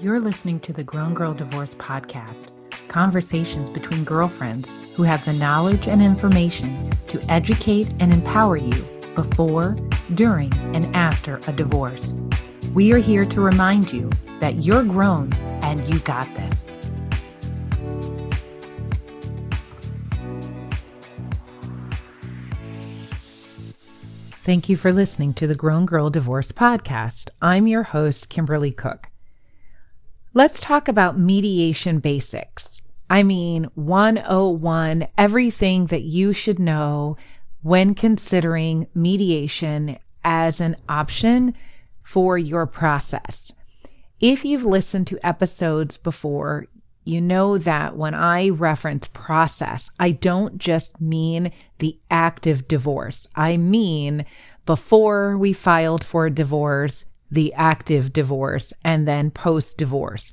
You're listening to the Grown Girl Divorce Podcast conversations between girlfriends who have the knowledge and information to educate and empower you before, during, and after a divorce. We are here to remind you that you're grown and you got this. Thank you for listening to the Grown Girl Divorce Podcast. I'm your host, Kimberly Cook. Let's talk about mediation basics. I mean, 101, everything that you should know when considering mediation as an option for your process. If you've listened to episodes before, you know that when I reference process, I don't just mean the active divorce. I mean before we filed for divorce, the active divorce, and then post divorce.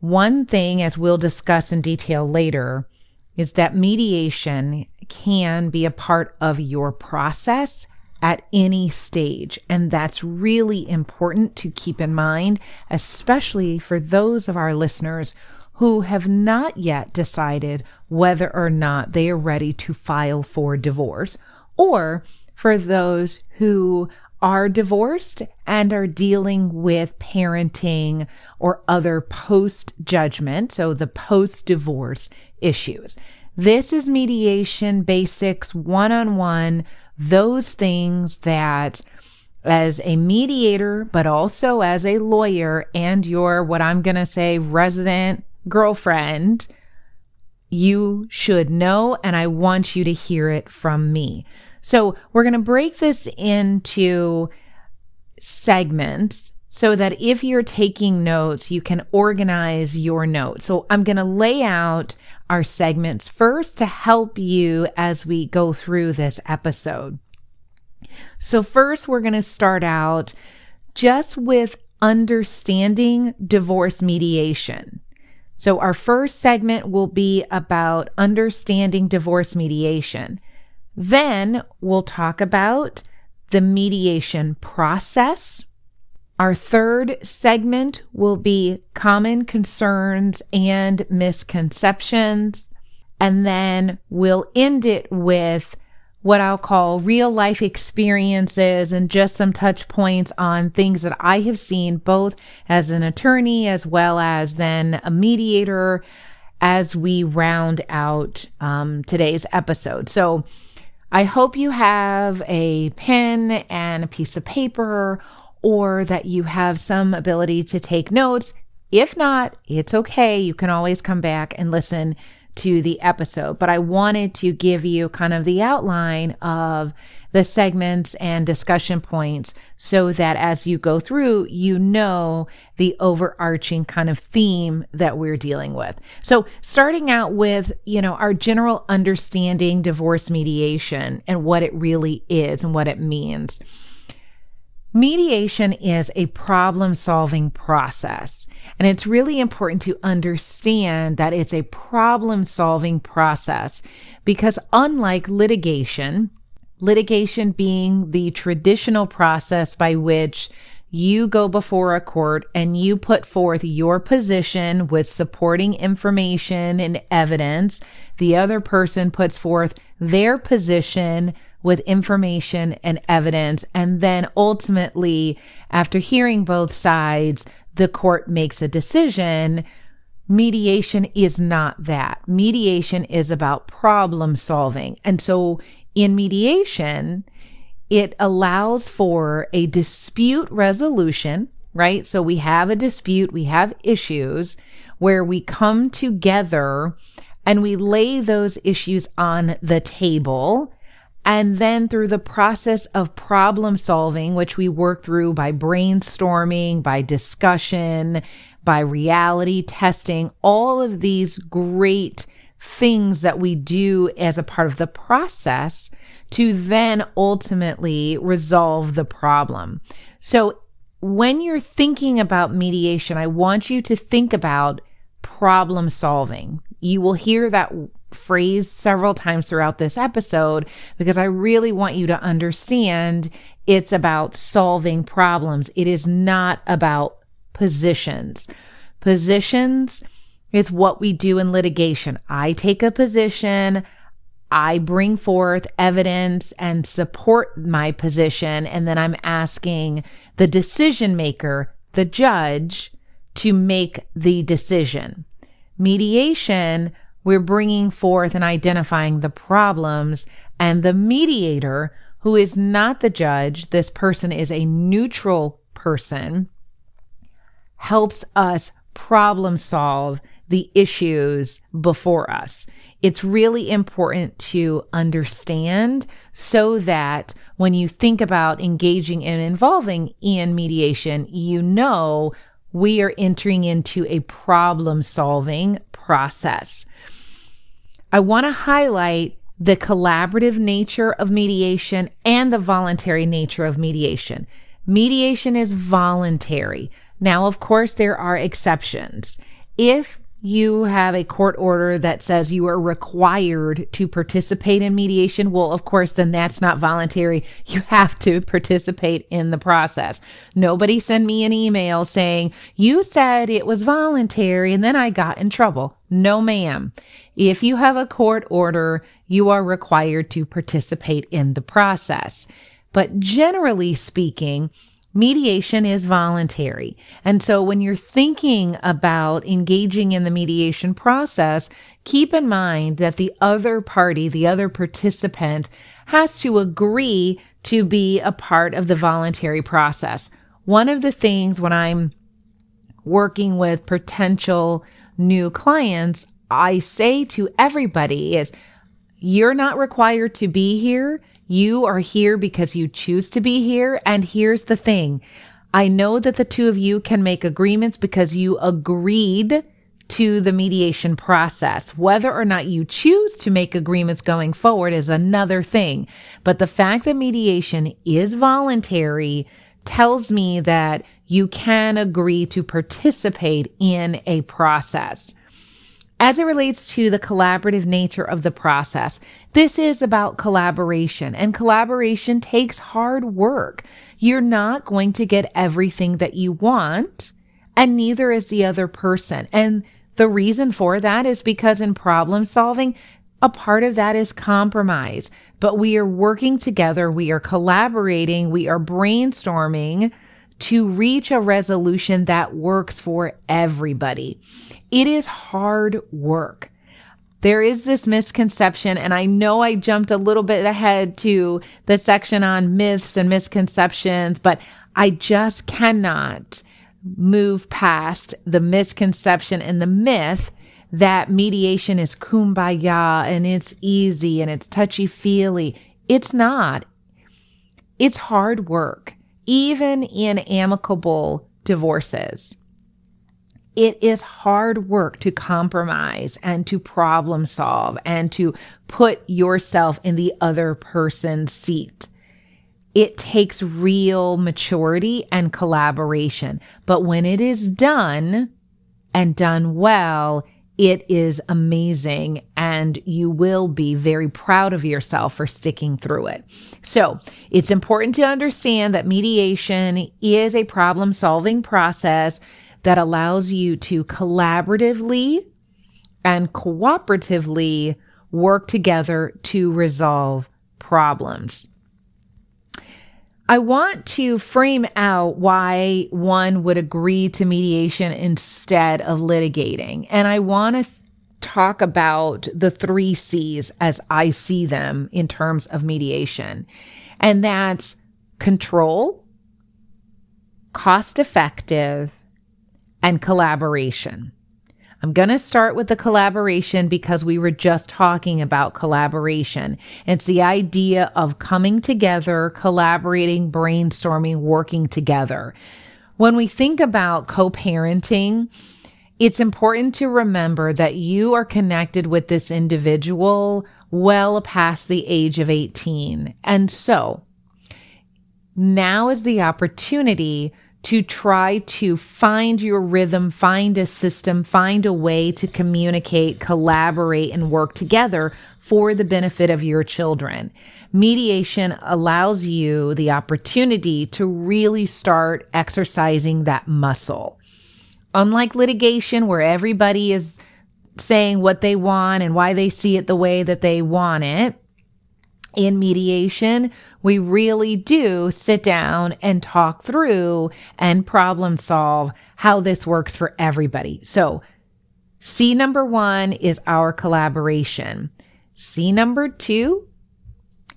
One thing, as we'll discuss in detail later, is that mediation can be a part of your process at any stage. And that's really important to keep in mind, especially for those of our listeners who have not yet decided whether or not they are ready to file for divorce, or for those who are divorced and are dealing with parenting or other post judgment, so the post divorce issues. This is mediation basics one on one, those things that as a mediator, but also as a lawyer and your, what I'm going to say, resident girlfriend, you should know. And I want you to hear it from me. So we're going to break this into segments so that if you're taking notes, you can organize your notes. So I'm going to lay out our segments first to help you as we go through this episode. So, first, we're going to start out just with understanding divorce mediation. So, our first segment will be about understanding divorce mediation. Then we'll talk about the mediation process. Our third segment will be common concerns and misconceptions. And then we'll end it with what I'll call real life experiences and just some touch points on things that I have seen both as an attorney as well as then a mediator as we round out um, today's episode. So, I hope you have a pen and a piece of paper or that you have some ability to take notes. If not, it's okay. You can always come back and listen to the episode. But I wanted to give you kind of the outline of the segments and discussion points so that as you go through, you know the overarching kind of theme that we're dealing with. So, starting out with, you know, our general understanding divorce mediation and what it really is and what it means. Mediation is a problem solving process. And it's really important to understand that it's a problem solving process because unlike litigation, litigation being the traditional process by which you go before a court and you put forth your position with supporting information and evidence. The other person puts forth their position with information and evidence. And then ultimately, after hearing both sides, the court makes a decision. Mediation is not that. Mediation is about problem solving. And so in mediation, it allows for a dispute resolution, right? So we have a dispute, we have issues where we come together and we lay those issues on the table. And then through the process of problem solving, which we work through by brainstorming, by discussion, by reality testing, all of these great things that we do as a part of the process to then ultimately resolve the problem. So when you're thinking about mediation, I want you to think about problem solving. You will hear that phrase several times throughout this episode because I really want you to understand it's about solving problems. It is not about positions. Positions is what we do in litigation. I take a position, I bring forth evidence and support my position, and then I'm asking the decision maker, the judge, to make the decision. Mediation, we're bringing forth and identifying the problems, and the mediator, who is not the judge, this person is a neutral person, helps us problem solve the issues before us. It's really important to understand so that when you think about engaging and involving in mediation, you know we are entering into a problem solving process. I want to highlight the collaborative nature of mediation and the voluntary nature of mediation. Mediation is voluntary. Now, of course, there are exceptions. If you have a court order that says you are required to participate in mediation, well, of course, then that's not voluntary. You have to participate in the process. Nobody send me an email saying, you said it was voluntary and then I got in trouble. No, ma'am. If you have a court order, you are required to participate in the process. But generally speaking, Mediation is voluntary. And so when you're thinking about engaging in the mediation process, keep in mind that the other party, the other participant has to agree to be a part of the voluntary process. One of the things when I'm working with potential new clients, I say to everybody is, you're not required to be here. You are here because you choose to be here. And here's the thing. I know that the two of you can make agreements because you agreed to the mediation process. Whether or not you choose to make agreements going forward is another thing. But the fact that mediation is voluntary tells me that you can agree to participate in a process. As it relates to the collaborative nature of the process, this is about collaboration and collaboration takes hard work. You're not going to get everything that you want and neither is the other person. And the reason for that is because in problem solving, a part of that is compromise, but we are working together. We are collaborating. We are brainstorming to reach a resolution that works for everybody. It is hard work. There is this misconception, and I know I jumped a little bit ahead to the section on myths and misconceptions, but I just cannot move past the misconception and the myth that mediation is kumbaya and it's easy and it's touchy feely. It's not. It's hard work even in amicable divorces. It is hard work to compromise and to problem solve and to put yourself in the other person's seat. It takes real maturity and collaboration. But when it is done and done well, it is amazing and you will be very proud of yourself for sticking through it. So it's important to understand that mediation is a problem solving process that allows you to collaboratively and cooperatively work together to resolve problems. I want to frame out why one would agree to mediation instead of litigating. And I want to th- talk about the three C's as I see them in terms of mediation. And that's control, cost effective, and collaboration. I'm going to start with the collaboration because we were just talking about collaboration. It's the idea of coming together, collaborating, brainstorming, working together. When we think about co-parenting, it's important to remember that you are connected with this individual well past the age of 18. And so now is the opportunity to try to find your rhythm, find a system, find a way to communicate, collaborate, and work together for the benefit of your children. Mediation allows you the opportunity to really start exercising that muscle. Unlike litigation, where everybody is saying what they want and why they see it the way that they want it, in mediation, we really do sit down and talk through and problem solve how this works for everybody. So, C number one is our collaboration. C number two,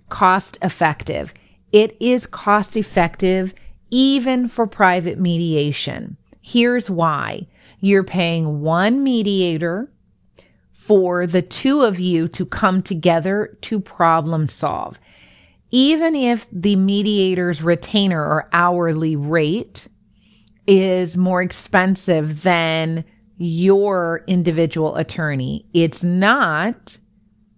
cost effective. It is cost effective even for private mediation. Here's why you're paying one mediator for the two of you to come together to problem solve. Even if the mediator's retainer or hourly rate is more expensive than your individual attorney, it's not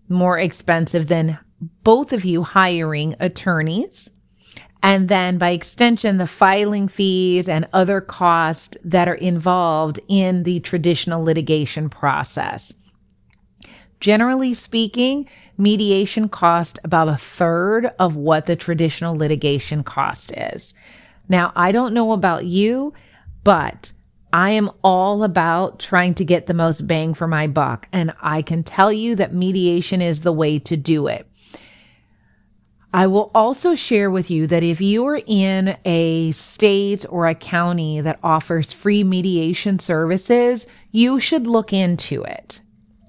more expensive than both of you hiring attorneys. And then by extension, the filing fees and other costs that are involved in the traditional litigation process. Generally speaking, mediation costs about a third of what the traditional litigation cost is. Now, I don't know about you, but I am all about trying to get the most bang for my buck. And I can tell you that mediation is the way to do it. I will also share with you that if you are in a state or a county that offers free mediation services, you should look into it.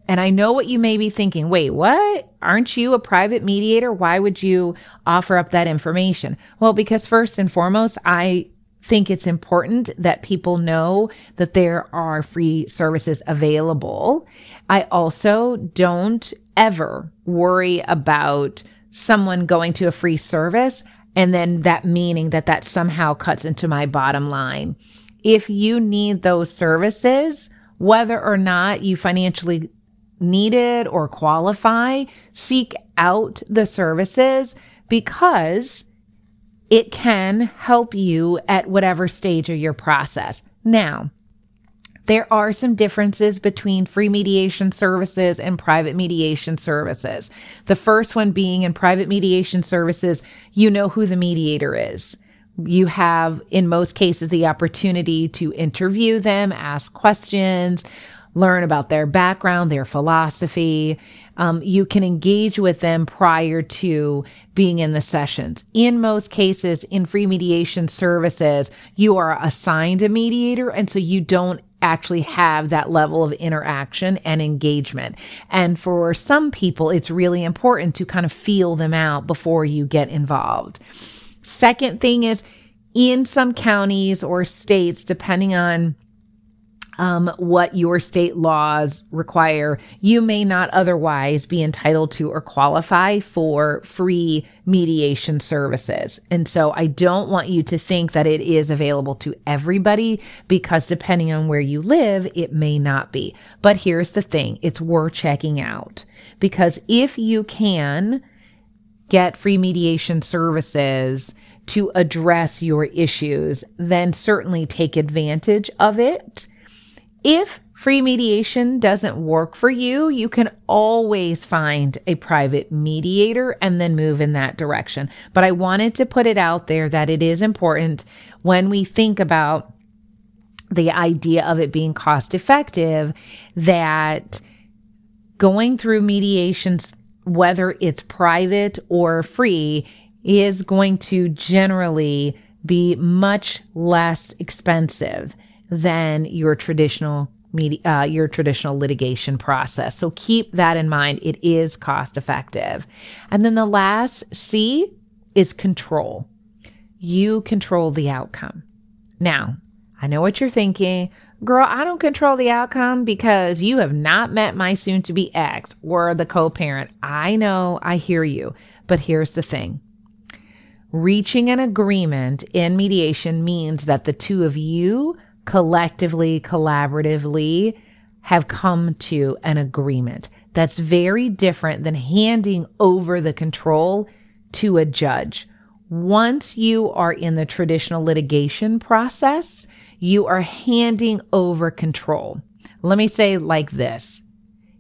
And I know what you may be thinking. Wait, what? Aren't you a private mediator? Why would you offer up that information? Well, because first and foremost, I think it's important that people know that there are free services available. I also don't ever worry about someone going to a free service and then that meaning that that somehow cuts into my bottom line. If you need those services, whether or not you financially need it or qualify, seek out the services because it can help you at whatever stage of your process. Now, there are some differences between free mediation services and private mediation services. The first one being in private mediation services, you know who the mediator is. You have, in most cases, the opportunity to interview them, ask questions, learn about their background, their philosophy. Um, you can engage with them prior to being in the sessions. In most cases, in free mediation services, you are assigned a mediator. And so you don't actually have that level of interaction and engagement. And for some people, it's really important to kind of feel them out before you get involved. Second thing is in some counties or states, depending on um, what your state laws require, you may not otherwise be entitled to or qualify for free mediation services. And so I don't want you to think that it is available to everybody because depending on where you live, it may not be. But here's the thing it's worth checking out because if you can get free mediation services, to address your issues, then certainly take advantage of it if free mediation doesn't work for you, you can always find a private mediator and then move in that direction. But I wanted to put it out there that it is important when we think about the idea of it being cost effective that going through mediations, whether it's private or free, is going to generally be much less expensive than your traditional media, uh, your traditional litigation process. So keep that in mind. It is cost effective. And then the last C is control. You control the outcome. Now, I know what you're thinking. Girl, I don't control the outcome because you have not met my soon to be ex or the co parent. I know, I hear you. But here's the thing reaching an agreement in mediation means that the two of you collectively, collaboratively have come to an agreement. That's very different than handing over the control to a judge. Once you are in the traditional litigation process, you are handing over control. Let me say like this.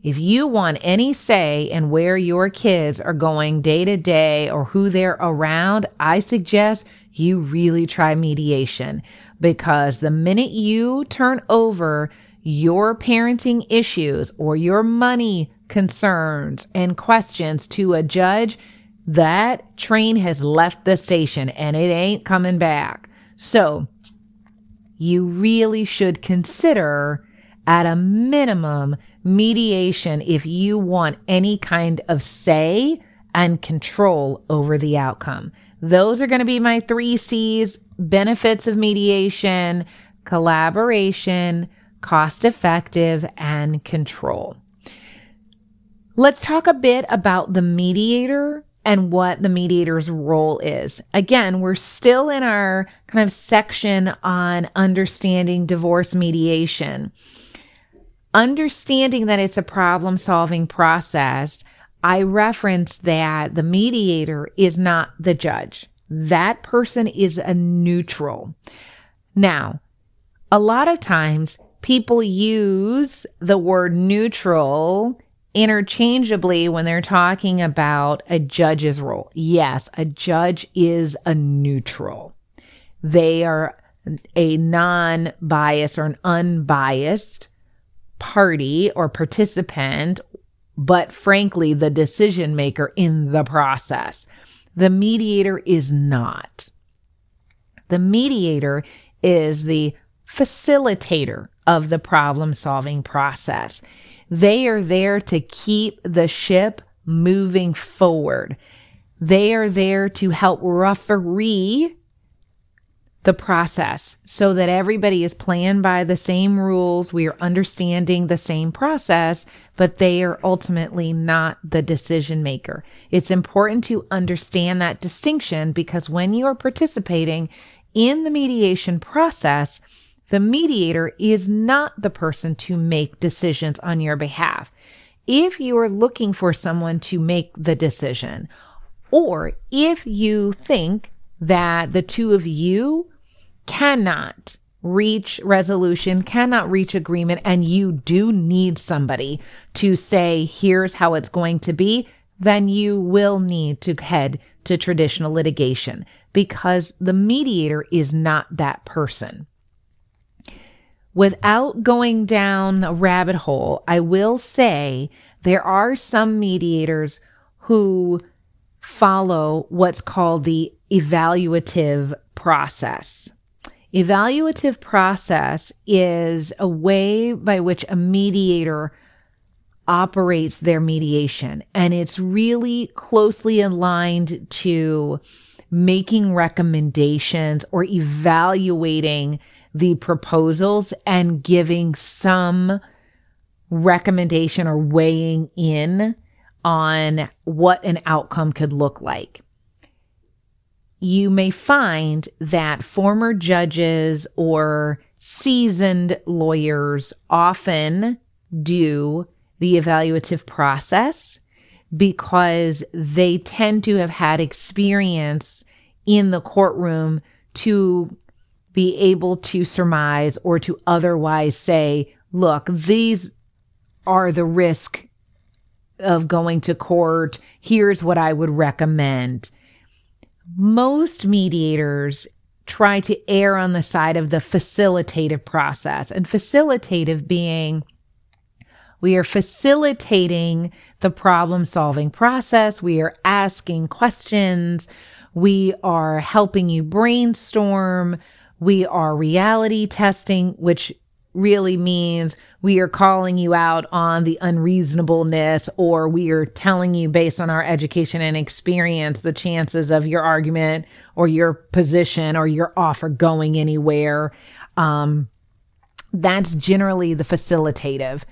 If you want any say in where your kids are going day to day or who they're around, I suggest you really try mediation because the minute you turn over your parenting issues or your money concerns and questions to a judge, that train has left the station and it ain't coming back. So you really should consider at a minimum mediation if you want any kind of say and control over the outcome. Those are going to be my three C's benefits of mediation, collaboration, cost effective, and control. Let's talk a bit about the mediator and what the mediator's role is. Again, we're still in our kind of section on understanding divorce mediation. Understanding that it's a problem solving process, I referenced that the mediator is not the judge. That person is a neutral. Now, a lot of times people use the word neutral interchangeably when they're talking about a judge's role. Yes, a judge is a neutral. They are a non biased or an unbiased party or participant, but frankly, the decision maker in the process. The mediator is not. The mediator is the facilitator of the problem solving process. They are there to keep the ship moving forward. They are there to help referee the process so that everybody is playing by the same rules. We are understanding the same process, but they are ultimately not the decision maker. It's important to understand that distinction because when you are participating in the mediation process, the mediator is not the person to make decisions on your behalf. If you are looking for someone to make the decision, or if you think that the two of you cannot reach resolution, cannot reach agreement, and you do need somebody to say, here's how it's going to be, then you will need to head to traditional litigation because the mediator is not that person. Without going down a rabbit hole, I will say there are some mediators who follow what's called the evaluative process. Evaluative process is a way by which a mediator operates their mediation, and it's really closely aligned to making recommendations or evaluating the proposals and giving some recommendation or weighing in on what an outcome could look like. You may find that former judges or seasoned lawyers often do the evaluative process because they tend to have had experience in the courtroom to be able to surmise or to otherwise say, look, these are the risk of going to court. Here's what I would recommend. Most mediators try to err on the side of the facilitative process, and facilitative being we are facilitating the problem solving process. We are asking questions. We are helping you brainstorm. We are reality testing, which really means we are calling you out on the unreasonableness or we are telling you based on our education and experience the chances of your argument or your position or your offer going anywhere. Um, that's generally the facilitative.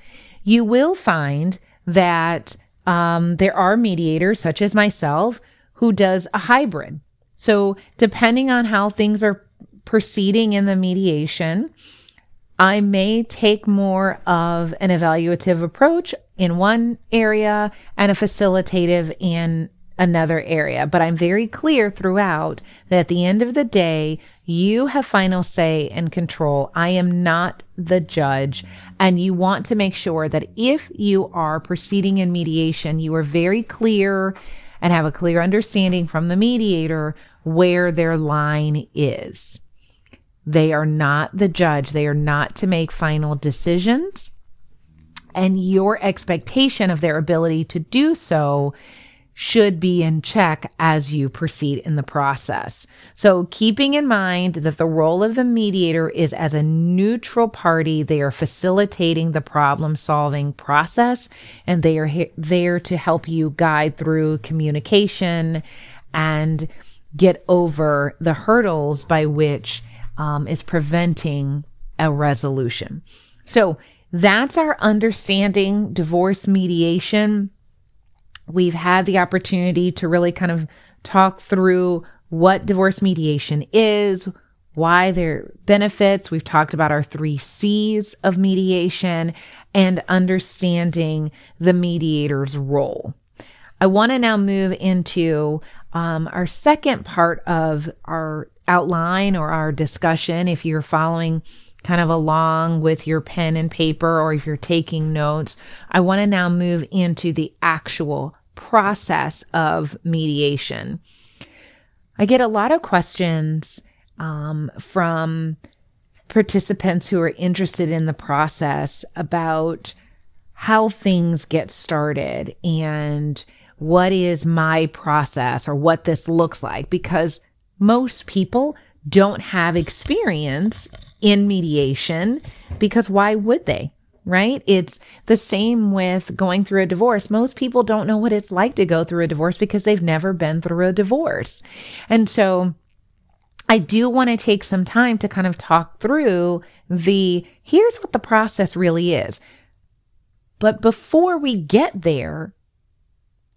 You will find that um, there are mediators, such as myself, who does a hybrid. So, depending on how things are proceeding in the mediation, I may take more of an evaluative approach in one area and a facilitative in another area. But I'm very clear throughout that at the end of the day, you have final say and control. I am not the judge. And you want to make sure that if you are proceeding in mediation, you are very clear and have a clear understanding from the mediator where their line is. They are not the judge. They are not to make final decisions. And your expectation of their ability to do so should be in check as you proceed in the process. So keeping in mind that the role of the mediator is as a neutral party, they are facilitating the problem solving process and they are he- there to help you guide through communication and get over the hurdles by which um, is preventing a resolution. So that's our understanding divorce mediation We've had the opportunity to really kind of talk through what divorce mediation is, why there are benefits. We've talked about our three C's of mediation and understanding the mediator's role. I want to now move into um, our second part of our outline or our discussion. If you're following kind of along with your pen and paper or if you're taking notes, I want to now move into the actual process of mediation. I get a lot of questions um, from participants who are interested in the process about how things get started and what is my process or what this looks like because most people don't have experience in mediation because why would they? Right? It's the same with going through a divorce. Most people don't know what it's like to go through a divorce because they've never been through a divorce. And so I do want to take some time to kind of talk through the here's what the process really is. But before we get there,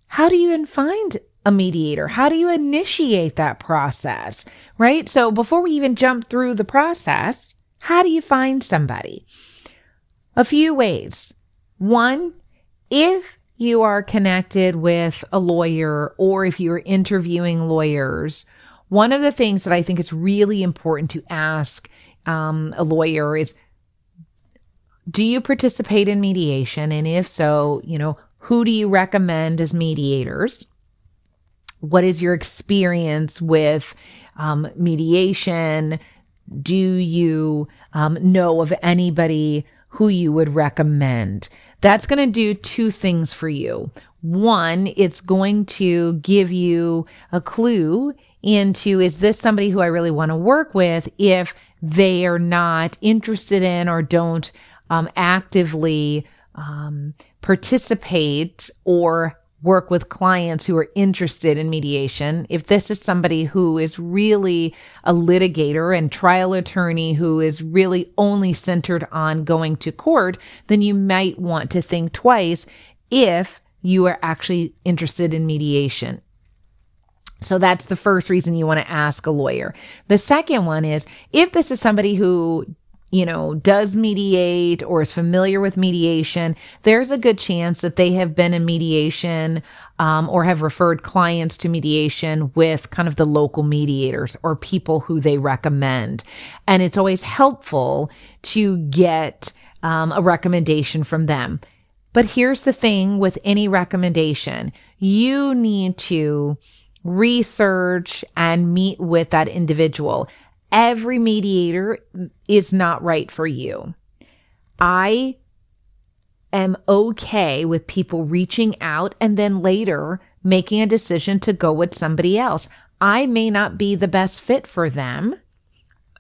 how do you even find a mediator? How do you initiate that process? Right? So before we even jump through the process, how do you find somebody? A few ways. One, if you are connected with a lawyer or if you're interviewing lawyers, one of the things that I think is really important to ask um, a lawyer is do you participate in mediation? And if so, you know, who do you recommend as mediators? What is your experience with um, mediation? Do you um, know of anybody who you would recommend? That's going to do two things for you. One, it's going to give you a clue into is this somebody who I really want to work with if they are not interested in or don't um, actively um, participate or work with clients who are interested in mediation. If this is somebody who is really a litigator and trial attorney who is really only centered on going to court, then you might want to think twice if you are actually interested in mediation. So that's the first reason you want to ask a lawyer. The second one is if this is somebody who you know, does mediate or is familiar with mediation, there's a good chance that they have been in mediation um, or have referred clients to mediation with kind of the local mediators or people who they recommend. And it's always helpful to get um, a recommendation from them. But here's the thing with any recommendation you need to research and meet with that individual every mediator is not right for you. I am okay with people reaching out and then later making a decision to go with somebody else. I may not be the best fit for them.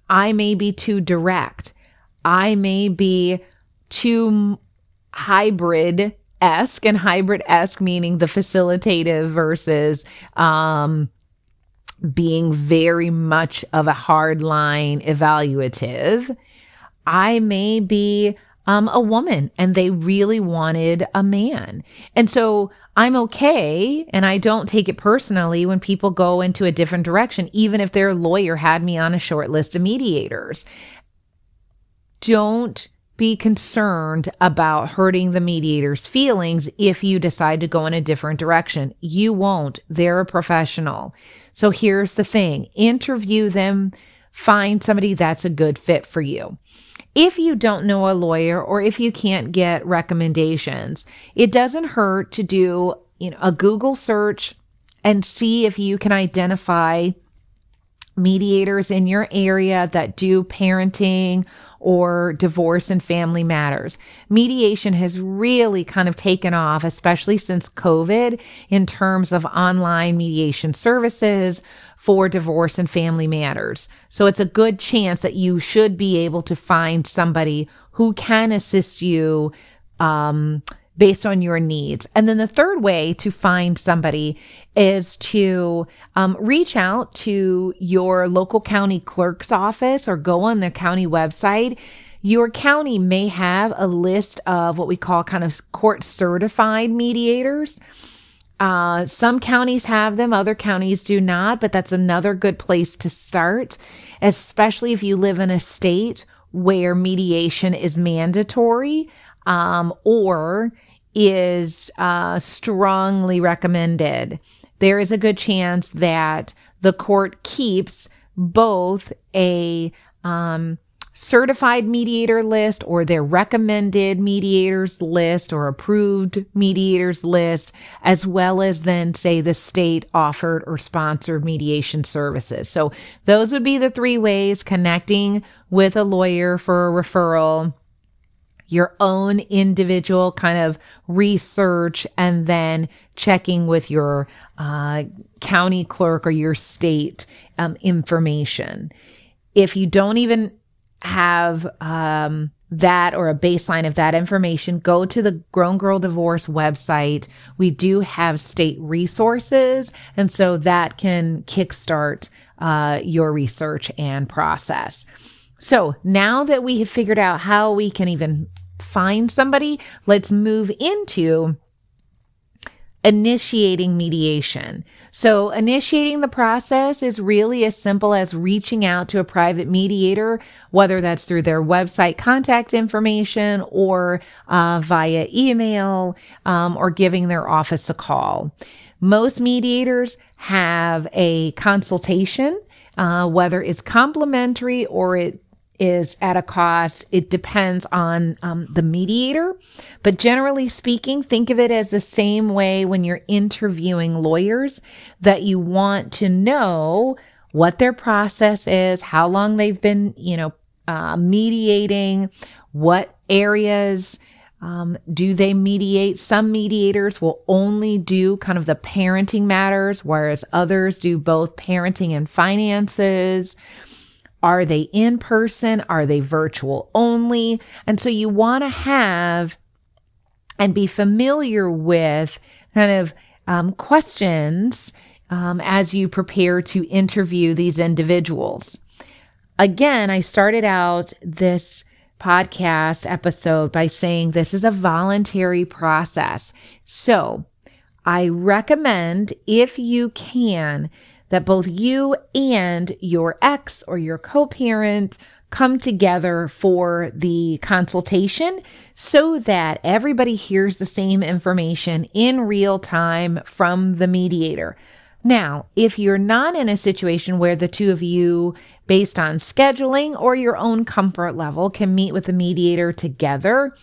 I may be too direct. I may be too hybrid esque and hybrid esque meaning the facilitative versus um, being very much of a hardline evaluative. I may be um, a woman and they really wanted a man. And so I'm okay and I don't take it personally when people go into a different direction, even if their lawyer had me on a short list of mediators. Don't be concerned about hurting the mediator's feelings if you decide to go in a different direction. You won't. They're a professional. So here's the thing interview them, find somebody that's a good fit for you. If you don't know a lawyer or if you can't get recommendations, it doesn't hurt to do, you know, a Google search and see if you can identify mediators in your area that do parenting or divorce and family matters. Mediation has really kind of taken off, especially since COVID, in terms of online mediation services for divorce and family matters. So it's a good chance that you should be able to find somebody who can assist you um, based on your needs. And then the third way to find somebody is to um, reach out to your local county clerk's office or go on the county website. Your county may have a list of what we call kind of court certified mediators. Uh, some counties have them, other counties do not, but that's another good place to start, especially if you live in a state where mediation is mandatory um, or is uh, strongly recommended. There is a good chance that the court keeps both a um, certified mediator list or their recommended mediators list or approved mediators list, as well as then say the state offered or sponsored mediation services. So those would be the three ways connecting with a lawyer for a referral your own individual kind of research and then checking with your uh, county clerk or your state um, information. If you don't even have um, that or a baseline of that information, go to the Grown Girl Divorce website. We do have state resources, and so that can kickstart uh, your research and process. So now that we have figured out how we can even find somebody, let's move into initiating mediation. So, initiating the process is really as simple as reaching out to a private mediator, whether that's through their website contact information or uh, via email um, or giving their office a call. Most mediators have a consultation, uh, whether it's complimentary or it is at a cost. It depends on um, the mediator. But generally speaking, think of it as the same way when you're interviewing lawyers that you want to know what their process is, how long they've been, you know, uh, mediating, what areas. Um, do they mediate? Some mediators will only do kind of the parenting matters, whereas others do both parenting and finances. Are they in person? Are they virtual only? And so you want to have and be familiar with kind of um, questions um, as you prepare to interview these individuals. Again, I started out this podcast episode by saying this is a voluntary process. So I recommend if you can that both you and your ex or your co parent come together for the consultation so that everybody hears the same information in real time from the mediator. Now, if you're not in a situation where the two of you, based on scheduling or your own comfort level, can meet with the mediator together,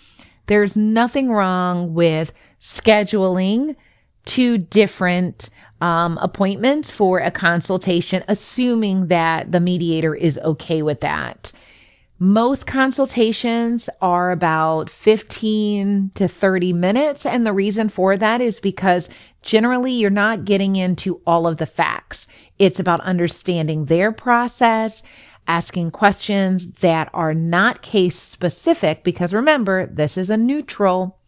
there's nothing wrong with scheduling two different um, appointments for a consultation, assuming that the mediator is okay with that. Most consultations are about 15 to 30 minutes. And the reason for that is because generally you're not getting into all of the facts. It's about understanding their process, asking questions that are not case specific, because remember, this is a neutral.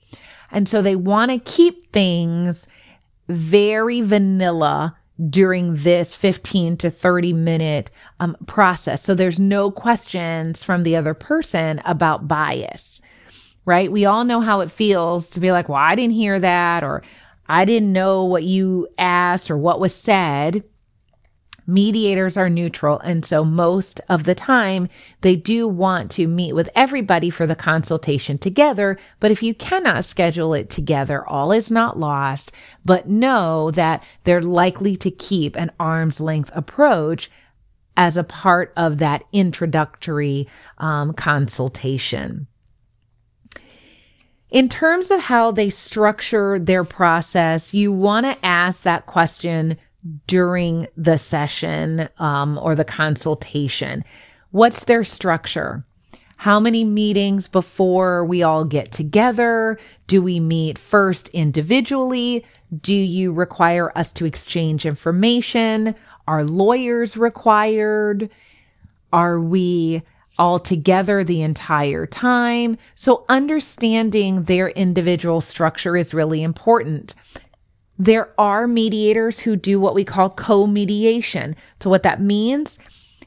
And so they want to keep things very vanilla during this 15 to 30 minute um, process. So there's no questions from the other person about bias, right? We all know how it feels to be like, well, I didn't hear that, or I didn't know what you asked or what was said mediators are neutral. And so most of the time they do want to meet with everybody for the consultation together. But if you cannot schedule it together, all is not lost, but know that they're likely to keep an arm's length approach as a part of that introductory um, consultation. In terms of how they structure their process, you want to ask that question during the session um, or the consultation? What's their structure? How many meetings before we all get together? Do we meet first individually? Do you require us to exchange information? Are lawyers required? Are we all together the entire time? So understanding their individual structure is really important. There are mediators who do what we call co-mediation. So what that means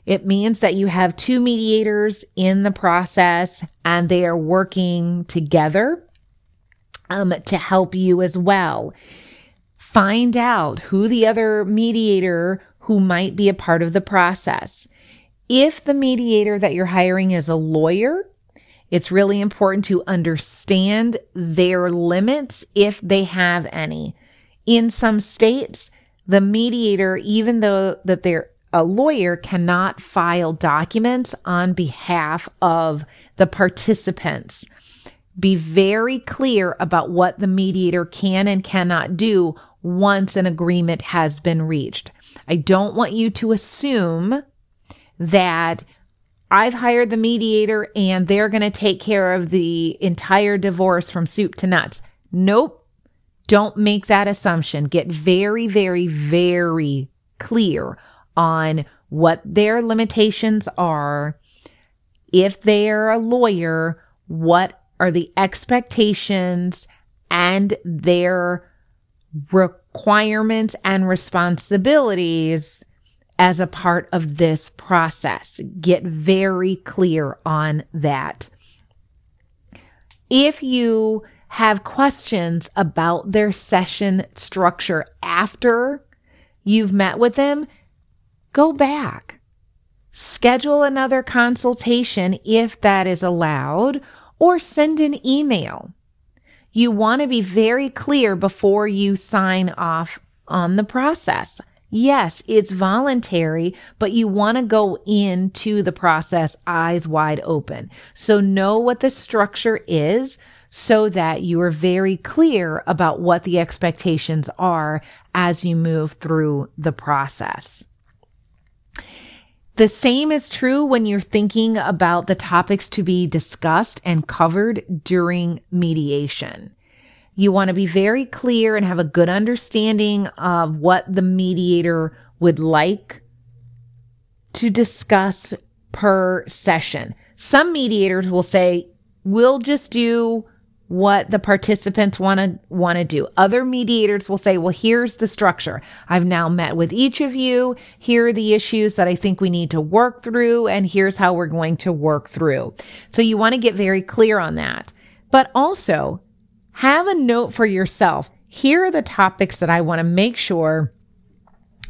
it means that you have two mediators in the process and they are working together um, to help you as well. Find out who the other mediator who might be a part of the process. If the mediator that you're hiring is a lawyer, it's really important to understand their limits if they have any. In some states, the mediator, even though that they're a lawyer cannot file documents on behalf of the participants. Be very clear about what the mediator can and cannot do once an agreement has been reached. I don't want you to assume that I've hired the mediator and they're going to take care of the entire divorce from soup to nuts. Nope. Don't make that assumption. Get very, very, very clear on what their limitations are. If they're a lawyer, what are the expectations and their requirements and responsibilities as a part of this process. Get very clear on that. If you have questions about their session structure after you've met with them, go back. Schedule another consultation if that is allowed, or send an email. You want to be very clear before you sign off on the process. Yes, it's voluntary, but you want to go into the process eyes wide open. So know what the structure is so that you are very clear about what the expectations are as you move through the process. The same is true when you're thinking about the topics to be discussed and covered during mediation. You want to be very clear and have a good understanding of what the mediator would like to discuss per session. Some mediators will say, we'll just do what the participants want to want to do. Other mediators will say, "Well, here's the structure. I've now met with each of you. Here are the issues that I think we need to work through and here's how we're going to work through." So you want to get very clear on that. But also, have a note for yourself. Here are the topics that I want to make sure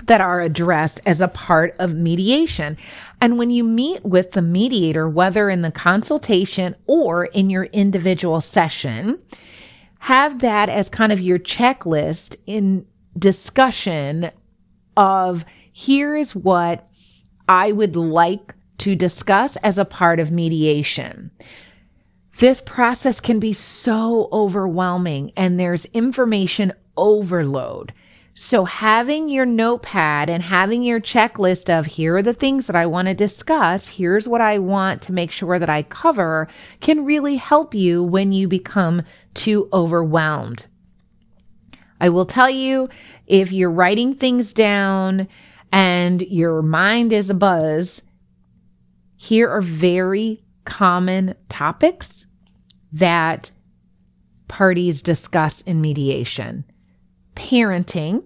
that are addressed as a part of mediation. And when you meet with the mediator, whether in the consultation or in your individual session, have that as kind of your checklist in discussion of here is what I would like to discuss as a part of mediation. This process can be so overwhelming and there's information overload. So having your notepad and having your checklist of here are the things that I want to discuss, here's what I want to make sure that I cover can really help you when you become too overwhelmed. I will tell you if you're writing things down and your mind is a buzz, here are very common topics that parties discuss in mediation parenting,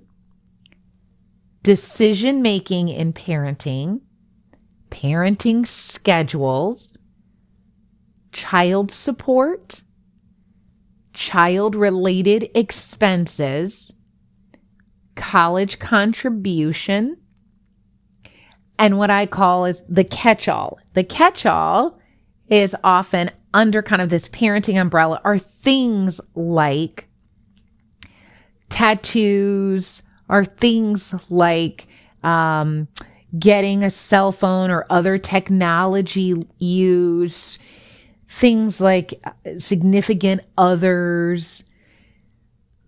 decision making in parenting, parenting schedules, child support, child related expenses, college contribution, and what I call is the catch all. The catch all is often under kind of this parenting umbrella are things like tattoos are things like um, getting a cell phone or other technology use, things like uh, significant others,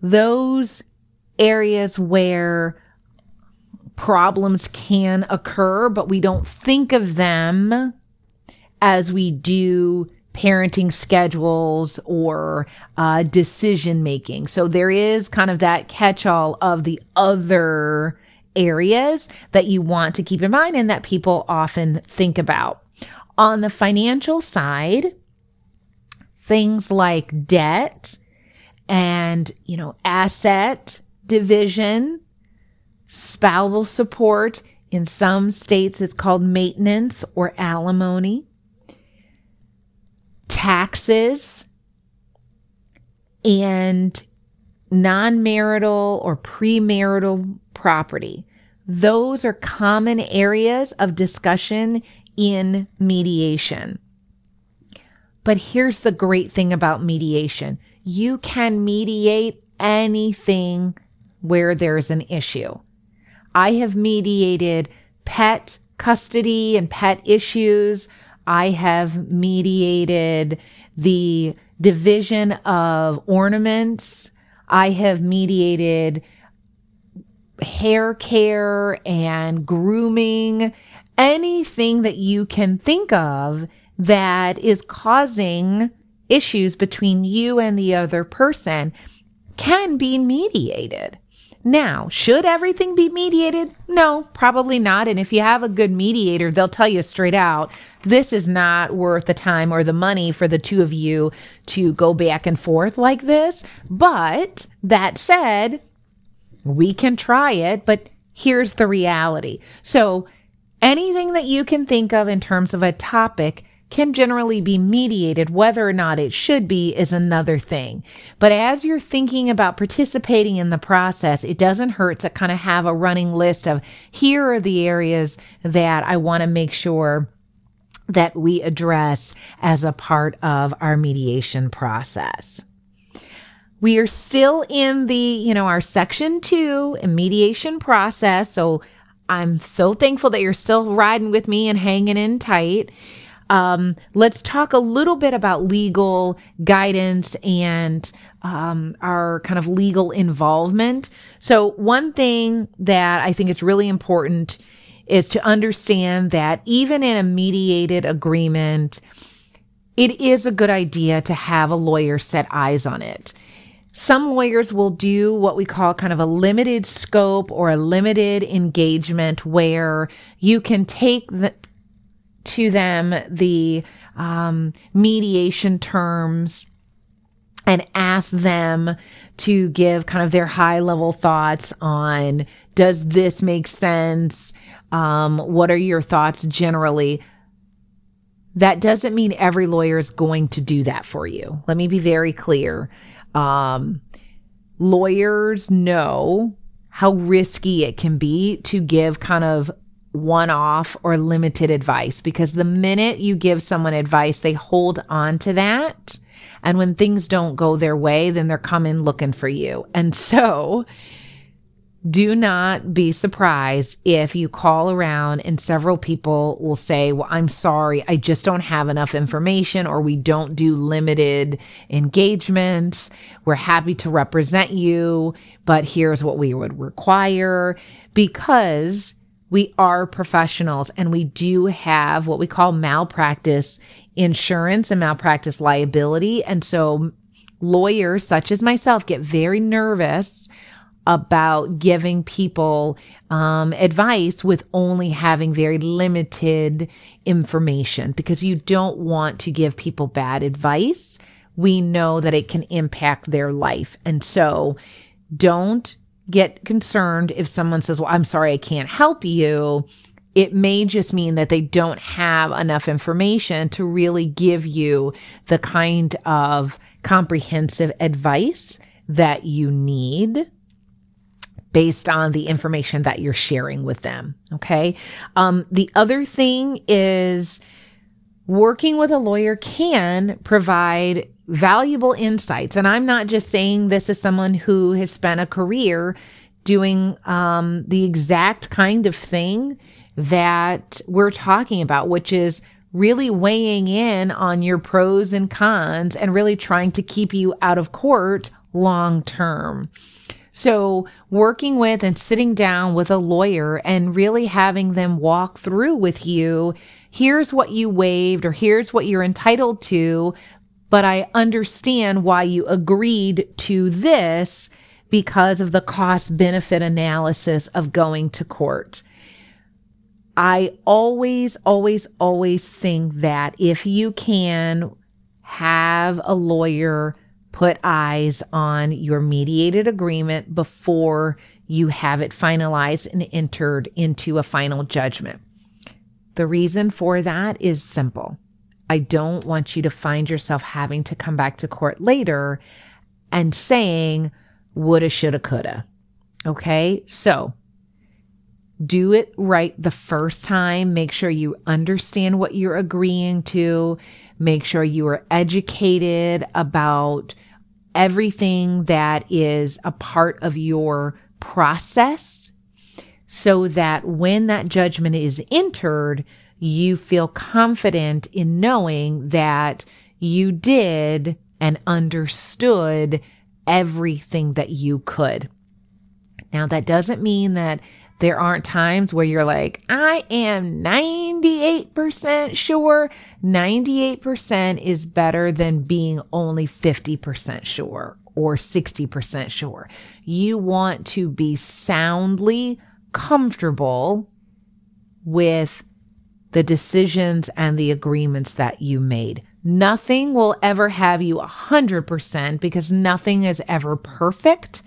those areas where problems can occur, but we don't think of them as we do parenting schedules or uh, decision making. So there is kind of that catch all of the other areas that you want to keep in mind and that people often think about. On the financial side, things like debt and, you know, asset division, spousal support. In some states, it's called maintenance or alimony, taxes, and non marital or premarital property. Those are common areas of discussion in mediation. But here's the great thing about mediation you can mediate anything where there's an issue. I have mediated pet custody and pet issues. I have mediated the division of ornaments. I have mediated hair care and grooming, anything that you can think of that is causing issues between you and the other person can be mediated. Now, should everything be mediated? No, probably not. And if you have a good mediator, they'll tell you straight out, this is not worth the time or the money for the two of you to go back and forth like this. But that said, we can try it, but here's the reality. So anything that you can think of in terms of a topic can generally be mediated. Whether or not it should be is another thing. But as you're thinking about participating in the process, it doesn't hurt to kind of have a running list of here are the areas that I want to make sure that we address as a part of our mediation process. We are still in the, you know, our section two mediation process. So I'm so thankful that you're still riding with me and hanging in tight. Um, let's talk a little bit about legal guidance and um, our kind of legal involvement. So, one thing that I think is really important is to understand that even in a mediated agreement, it is a good idea to have a lawyer set eyes on it. Some lawyers will do what we call kind of a limited scope or a limited engagement where you can take the, to them the um, mediation terms and ask them to give kind of their high level thoughts on does this make sense? Um, what are your thoughts generally? That doesn't mean every lawyer is going to do that for you. Let me be very clear. Um, lawyers know how risky it can be to give kind of one off or limited advice because the minute you give someone advice, they hold on to that. And when things don't go their way, then they're coming looking for you. And so do not be surprised if you call around and several people will say, Well, I'm sorry, I just don't have enough information, or we don't do limited engagements. We're happy to represent you, but here's what we would require because we are professionals and we do have what we call malpractice insurance and malpractice liability. And so lawyers such as myself get very nervous about giving people um, advice with only having very limited information because you don't want to give people bad advice. We know that it can impact their life. And so don't get concerned if someone says, Well, I'm sorry, I can't help you. It may just mean that they don't have enough information to really give you the kind of comprehensive advice that you need based on the information that you're sharing with them. Okay. Um, the other thing is working with a lawyer can provide valuable insights. And I'm not just saying this as someone who has spent a career doing um, the exact kind of thing that we're talking about, which is really weighing in on your pros and cons and really trying to keep you out of court long term. So, working with and sitting down with a lawyer and really having them walk through with you here's what you waived or here's what you're entitled to, but I understand why you agreed to this because of the cost benefit analysis of going to court. I always, always, always think that if you can have a lawyer put eyes on your mediated agreement before you have it finalized and entered into a final judgment. The reason for that is simple. I don't want you to find yourself having to come back to court later and saying, woulda, shoulda, coulda. Okay. So do it right the first time. Make sure you understand what you're agreeing to. Make sure you are educated about everything that is a part of your process so that when that judgment is entered, you feel confident in knowing that you did and understood everything that you could. Now, that doesn't mean that there aren't times where you're like, I am 98% sure. 98% is better than being only 50% sure or 60% sure. You want to be soundly comfortable with the decisions and the agreements that you made. Nothing will ever have you 100% because nothing is ever perfect.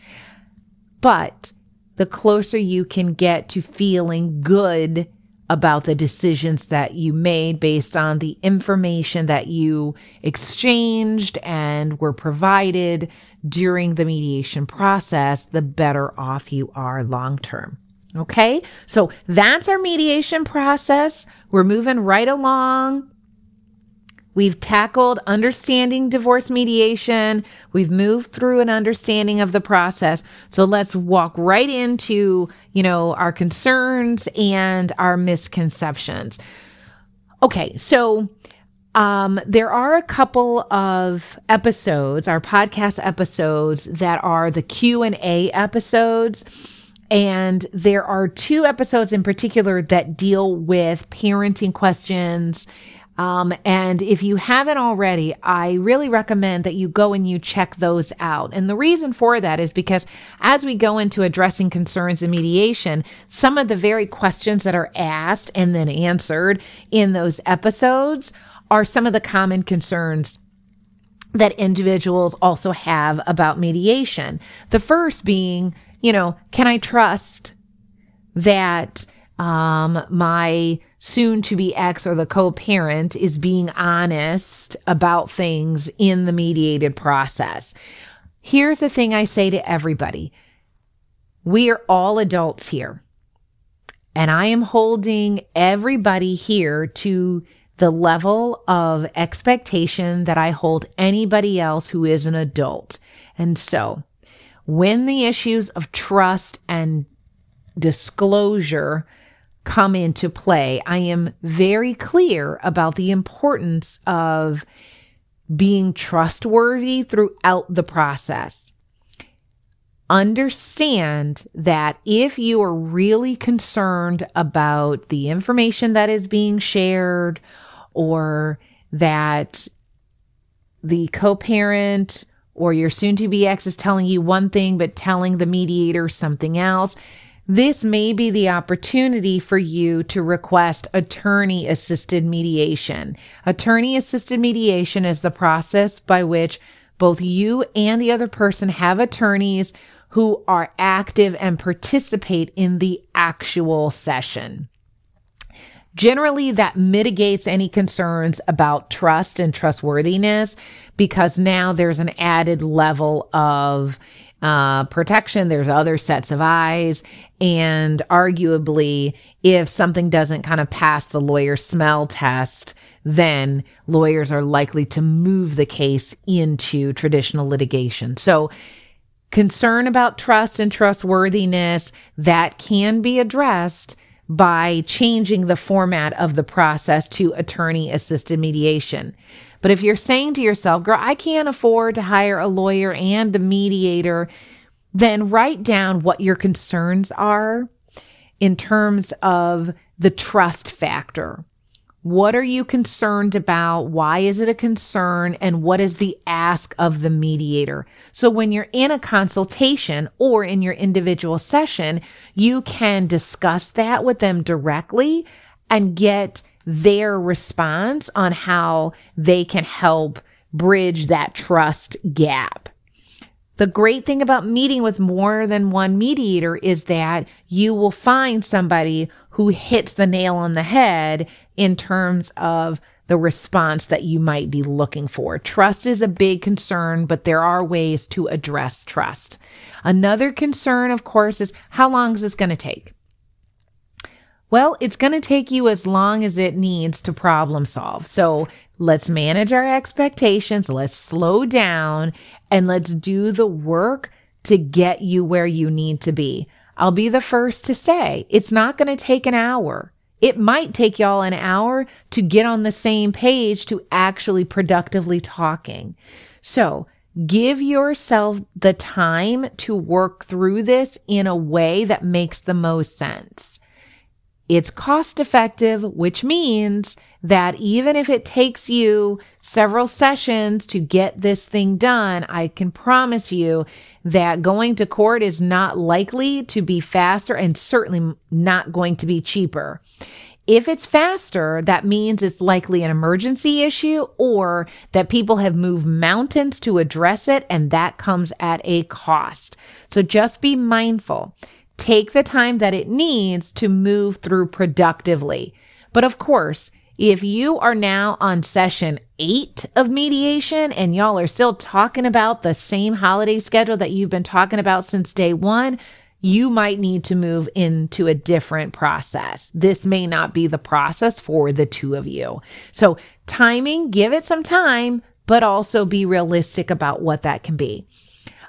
But the closer you can get to feeling good about the decisions that you made based on the information that you exchanged and were provided during the mediation process, the better off you are long term. Okay. So that's our mediation process. We're moving right along. We've tackled understanding divorce mediation. We've moved through an understanding of the process. So let's walk right into, you know, our concerns and our misconceptions. Okay. So, um, there are a couple of episodes, our podcast episodes that are the Q and A episodes. And there are two episodes in particular that deal with parenting questions. Um, and if you haven't already, I really recommend that you go and you check those out. And the reason for that is because as we go into addressing concerns and mediation, some of the very questions that are asked and then answered in those episodes are some of the common concerns that individuals also have about mediation. The first being, you know, can I trust that um, my soon to be ex or the co parent is being honest about things in the mediated process? Here's the thing I say to everybody we are all adults here. And I am holding everybody here to the level of expectation that I hold anybody else who is an adult. And so when the issues of trust and disclosure come into play, I am very clear about the importance of being trustworthy throughout the process. Understand that if you are really concerned about the information that is being shared or that the co parent or your soon to be ex is telling you one thing, but telling the mediator something else. This may be the opportunity for you to request attorney assisted mediation. Attorney assisted mediation is the process by which both you and the other person have attorneys who are active and participate in the actual session. Generally, that mitigates any concerns about trust and trustworthiness because now there's an added level of uh, protection. There's other sets of eyes. And arguably, if something doesn't kind of pass the lawyer smell test, then lawyers are likely to move the case into traditional litigation. So, concern about trust and trustworthiness that can be addressed by changing the format of the process to attorney assisted mediation. But if you're saying to yourself, girl, I can't afford to hire a lawyer and a mediator, then write down what your concerns are in terms of the trust factor. What are you concerned about? Why is it a concern? And what is the ask of the mediator? So when you're in a consultation or in your individual session, you can discuss that with them directly and get their response on how they can help bridge that trust gap. The great thing about meeting with more than one mediator is that you will find somebody who hits the nail on the head in terms of the response that you might be looking for. Trust is a big concern, but there are ways to address trust. Another concern, of course, is how long is this going to take? Well, it's going to take you as long as it needs to problem solve. So let's manage our expectations. Let's slow down and let's do the work to get you where you need to be. I'll be the first to say it's not going to take an hour. It might take y'all an hour to get on the same page to actually productively talking. So give yourself the time to work through this in a way that makes the most sense. It's cost effective, which means that even if it takes you several sessions to get this thing done, I can promise you that going to court is not likely to be faster and certainly not going to be cheaper. If it's faster, that means it's likely an emergency issue or that people have moved mountains to address it and that comes at a cost. So just be mindful take the time that it needs to move through productively. But of course, if you are now on session eight of mediation and y'all are still talking about the same holiday schedule that you've been talking about since day one, you might need to move into a different process. This may not be the process for the two of you. So timing, give it some time, but also be realistic about what that can be.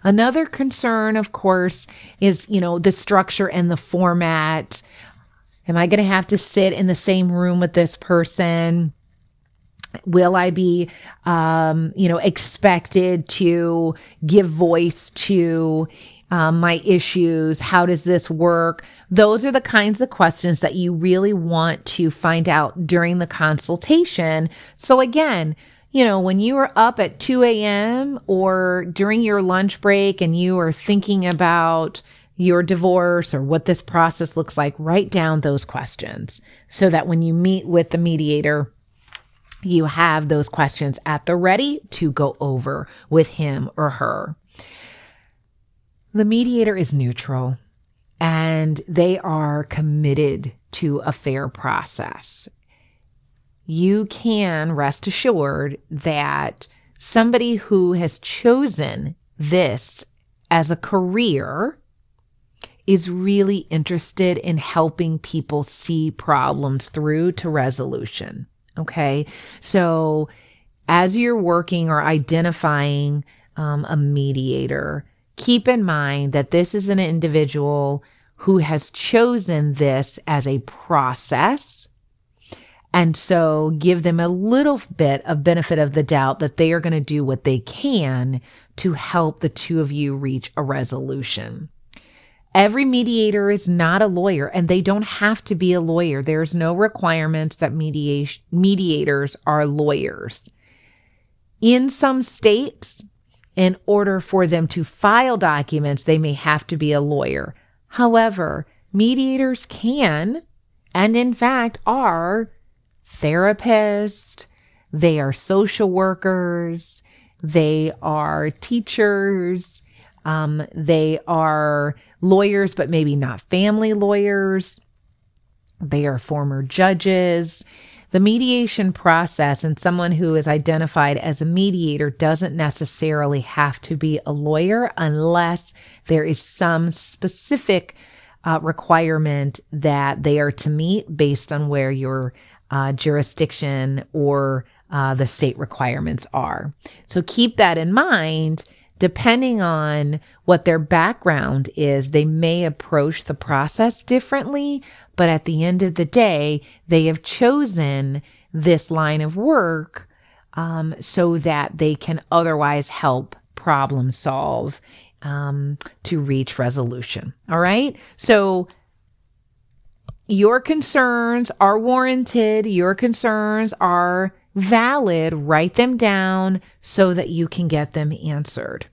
Another concern, of course, is, you know, the structure and the format. Am I going to have to sit in the same room with this person? Will I be, um, you know, expected to give voice to um, my issues? How does this work? Those are the kinds of questions that you really want to find out during the consultation. So again, you know, when you are up at 2 a.m. or during your lunch break and you are thinking about your divorce or what this process looks like, write down those questions so that when you meet with the mediator, you have those questions at the ready to go over with him or her. The mediator is neutral and they are committed to a fair process you can rest assured that somebody who has chosen this as a career is really interested in helping people see problems through to resolution. Okay. So as you're working or identifying um, a mediator, keep in mind that this is an individual who has chosen this as a process and so give them a little bit of benefit of the doubt that they are going to do what they can to help the two of you reach a resolution. Every mediator is not a lawyer and they don't have to be a lawyer. There's no requirements that mediation, mediators are lawyers. In some states, in order for them to file documents, they may have to be a lawyer. However, mediators can, and in fact are, therapists, they are social workers, they are teachers, um, they are lawyers, but maybe not family lawyers. They are former judges. The mediation process and someone who is identified as a mediator doesn't necessarily have to be a lawyer unless there is some specific uh, requirement that they are to meet based on where your uh, jurisdiction or uh, the state requirements are. So keep that in mind. Depending on what their background is, they may approach the process differently, but at the end of the day, they have chosen this line of work um, so that they can otherwise help problem solve um, to reach resolution. All right. So your concerns are warranted. Your concerns are valid. Write them down so that you can get them answered.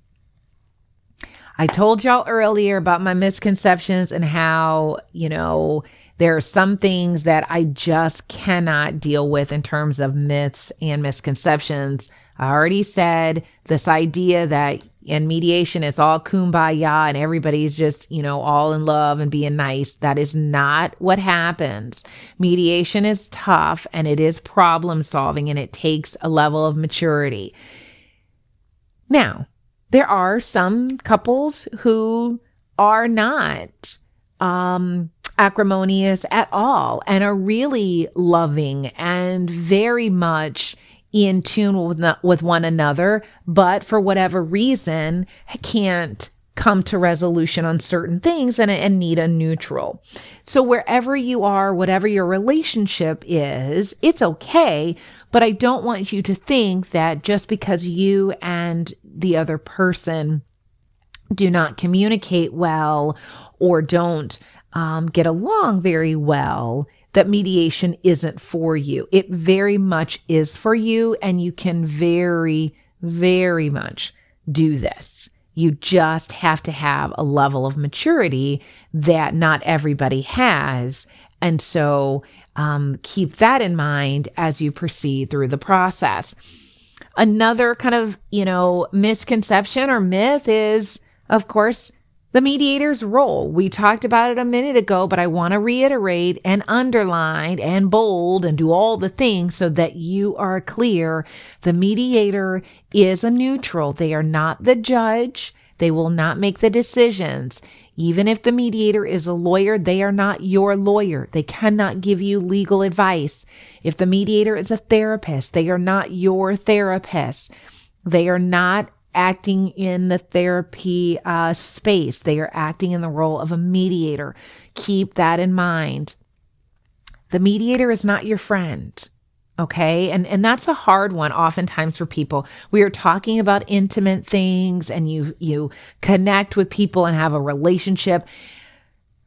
I told y'all earlier about my misconceptions and how, you know, there are some things that I just cannot deal with in terms of myths and misconceptions. I already said this idea that in mediation it's all kumbaya and everybody's just, you know, all in love and being nice. That is not what happens. Mediation is tough and it is problem solving and it takes a level of maturity. Now, there are some couples who are not um, acrimonious at all and are really loving and very much in tune with, with one another, but for whatever reason can't come to resolution on certain things and, and need a neutral. So wherever you are, whatever your relationship is, it's okay. But I don't want you to think that just because you and the other person do not communicate well or don't um, get along very well, that mediation isn't for you. It very much is for you, and you can very, very much do this. You just have to have a level of maturity that not everybody has. And so um, keep that in mind as you proceed through the process. Another kind of, you know, misconception or myth is, of course, the mediator's role. We talked about it a minute ago, but I want to reiterate and underline and bold and do all the things so that you are clear. The mediator is a neutral. They are not the judge. They will not make the decisions. Even if the mediator is a lawyer, they are not your lawyer. They cannot give you legal advice. If the mediator is a therapist, they are not your therapist. They are not acting in the therapy uh, space. They are acting in the role of a mediator. Keep that in mind. The mediator is not your friend. Okay. And, and that's a hard one oftentimes for people. We are talking about intimate things and you, you connect with people and have a relationship.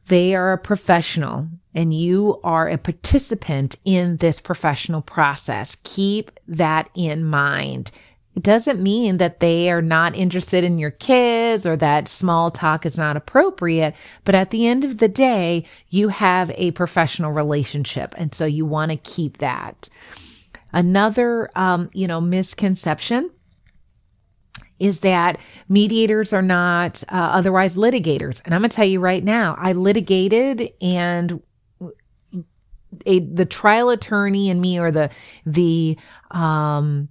They are a professional and you are a participant in this professional process. Keep that in mind. It doesn't mean that they are not interested in your kids or that small talk is not appropriate. But at the end of the day, you have a professional relationship. And so you want to keep that. Another, um, you know, misconception is that mediators are not uh, otherwise litigators. And I'm going to tell you right now, I litigated and a, the trial attorney and me or the, the, um,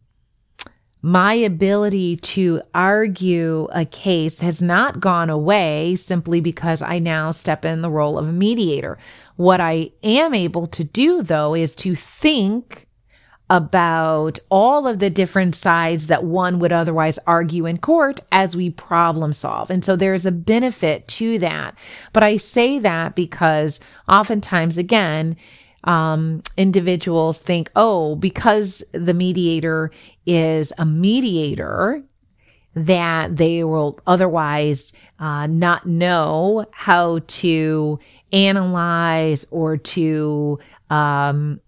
my ability to argue a case has not gone away simply because I now step in the role of a mediator. What I am able to do though is to think about all of the different sides that one would otherwise argue in court as we problem solve. And so there's a benefit to that. But I say that because oftentimes, again, um, individuals think, oh, because the mediator is a mediator, that they will otherwise uh, not know how to analyze or to um,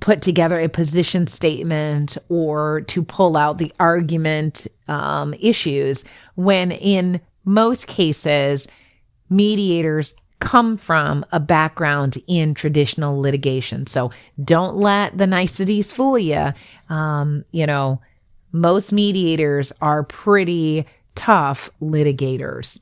put together a position statement or to pull out the argument um, issues. When in most cases mediators come from a background in traditional litigation. So don't let the niceties fool you. Um, you know, most mediators are pretty tough litigators.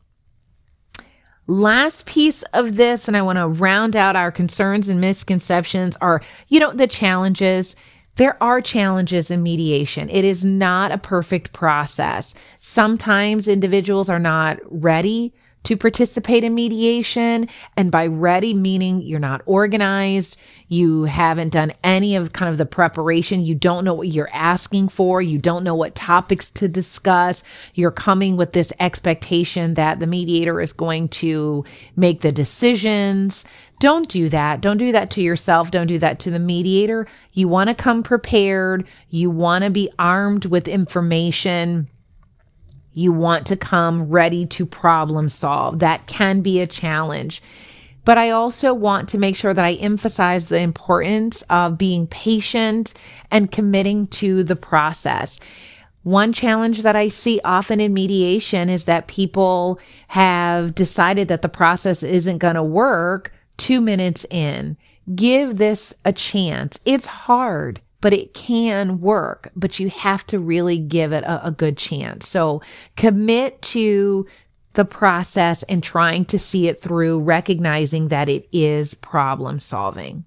Last piece of this, and I want to round out our concerns and misconceptions are, you know, the challenges. There are challenges in mediation. It is not a perfect process. Sometimes individuals are not ready to participate in mediation. And by ready, meaning you're not organized, you haven't done any of kind of the preparation, you don't know what you're asking for, you don't know what topics to discuss. You're coming with this expectation that the mediator is going to make the decisions. Don't do that. Don't do that to yourself. Don't do that to the mediator. You want to come prepared. You want to be armed with information You want to come ready to problem solve. That can be a challenge. But I also want to make sure that I emphasize the importance of being patient and committing to the process. One challenge that I see often in mediation is that people have decided that the process isn't going to work two minutes in. Give this a chance. It's hard but it can work, but you have to really give it a, a good chance. So commit to the process and trying to see it through, recognizing that it is problem solving.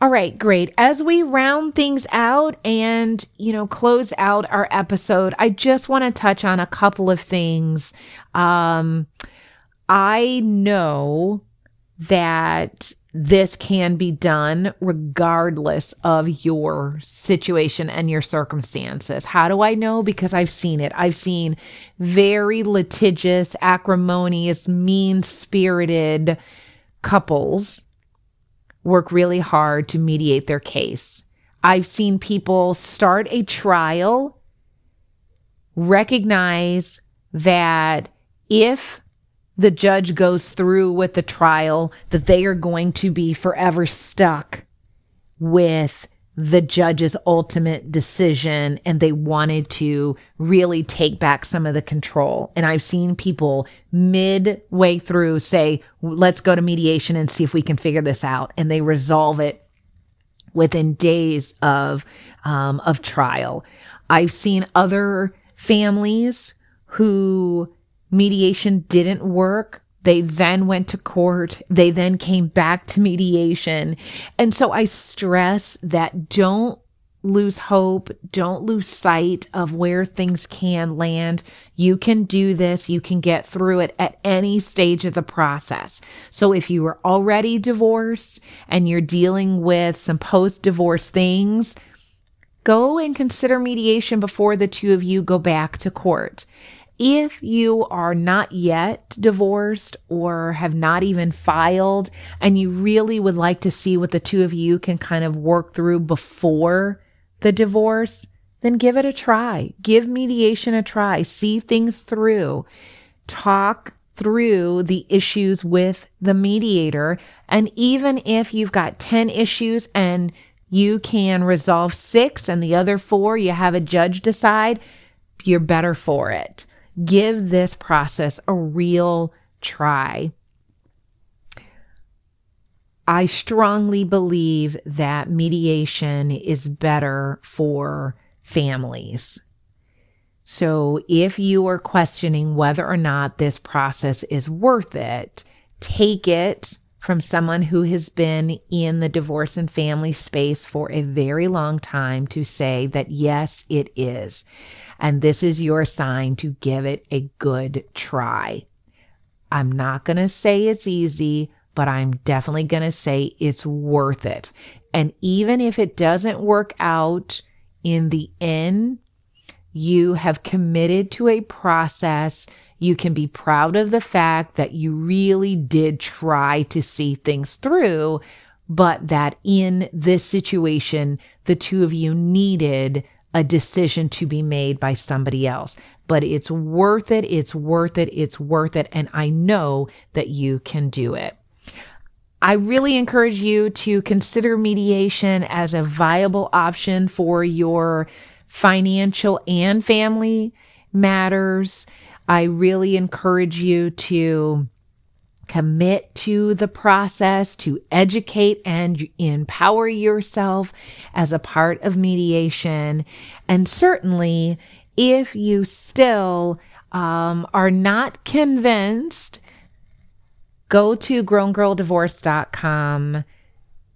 All right, great. As we round things out and, you know, close out our episode, I just want to touch on a couple of things. Um, I know that this can be done regardless of your situation and your circumstances. How do I know? Because I've seen it. I've seen very litigious, acrimonious, mean spirited couples work really hard to mediate their case. I've seen people start a trial, recognize that if the judge goes through with the trial, that they are going to be forever stuck with the judge's ultimate decision and they wanted to really take back some of the control. And I've seen people midway through say, let's go to mediation and see if we can figure this out. And they resolve it within days of, um, of trial. I've seen other families who mediation didn't work. They then went to court. They then came back to mediation. And so I stress that don't lose hope. Don't lose sight of where things can land. You can do this. You can get through it at any stage of the process. So if you are already divorced and you're dealing with some post divorce things, go and consider mediation before the two of you go back to court. If you are not yet divorced or have not even filed and you really would like to see what the two of you can kind of work through before the divorce, then give it a try. Give mediation a try. See things through. Talk through the issues with the mediator. And even if you've got 10 issues and you can resolve six and the other four you have a judge decide, you're better for it. Give this process a real try. I strongly believe that mediation is better for families. So if you are questioning whether or not this process is worth it, take it from someone who has been in the divorce and family space for a very long time to say that yes, it is. And this is your sign to give it a good try. I'm not going to say it's easy, but I'm definitely going to say it's worth it. And even if it doesn't work out in the end, you have committed to a process you can be proud of the fact that you really did try to see things through, but that in this situation, the two of you needed a decision to be made by somebody else. But it's worth it. It's worth it. It's worth it. And I know that you can do it. I really encourage you to consider mediation as a viable option for your financial and family matters. I really encourage you to commit to the process, to educate and empower yourself as a part of mediation. And certainly, if you still um, are not convinced, go to growngirldivorce.com,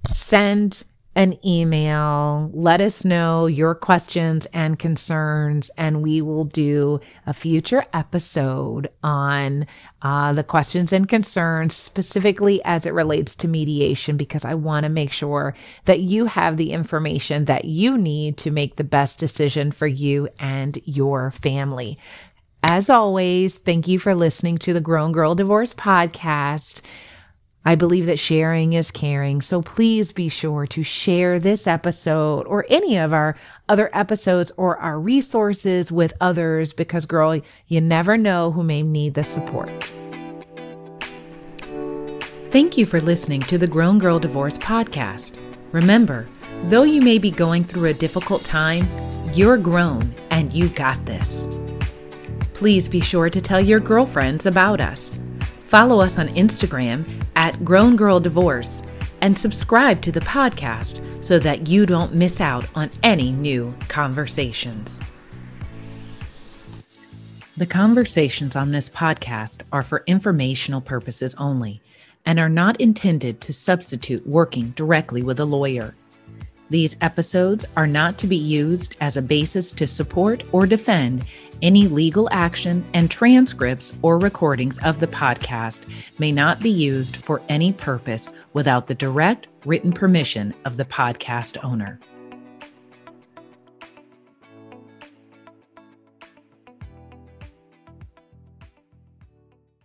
send an email. Let us know your questions and concerns, and we will do a future episode on uh, the questions and concerns, specifically as it relates to mediation, because I want to make sure that you have the information that you need to make the best decision for you and your family. As always, thank you for listening to the Grown Girl Divorce Podcast. I believe that sharing is caring, so please be sure to share this episode or any of our other episodes or our resources with others because, girl, you never know who may need the support. Thank you for listening to the Grown Girl Divorce Podcast. Remember, though you may be going through a difficult time, you're grown and you got this. Please be sure to tell your girlfriends about us. Follow us on Instagram at Grown Girl Divorce and subscribe to the podcast so that you don't miss out on any new conversations. The conversations on this podcast are for informational purposes only and are not intended to substitute working directly with a lawyer. These episodes are not to be used as a basis to support or defend any legal action, and transcripts or recordings of the podcast may not be used for any purpose without the direct written permission of the podcast owner.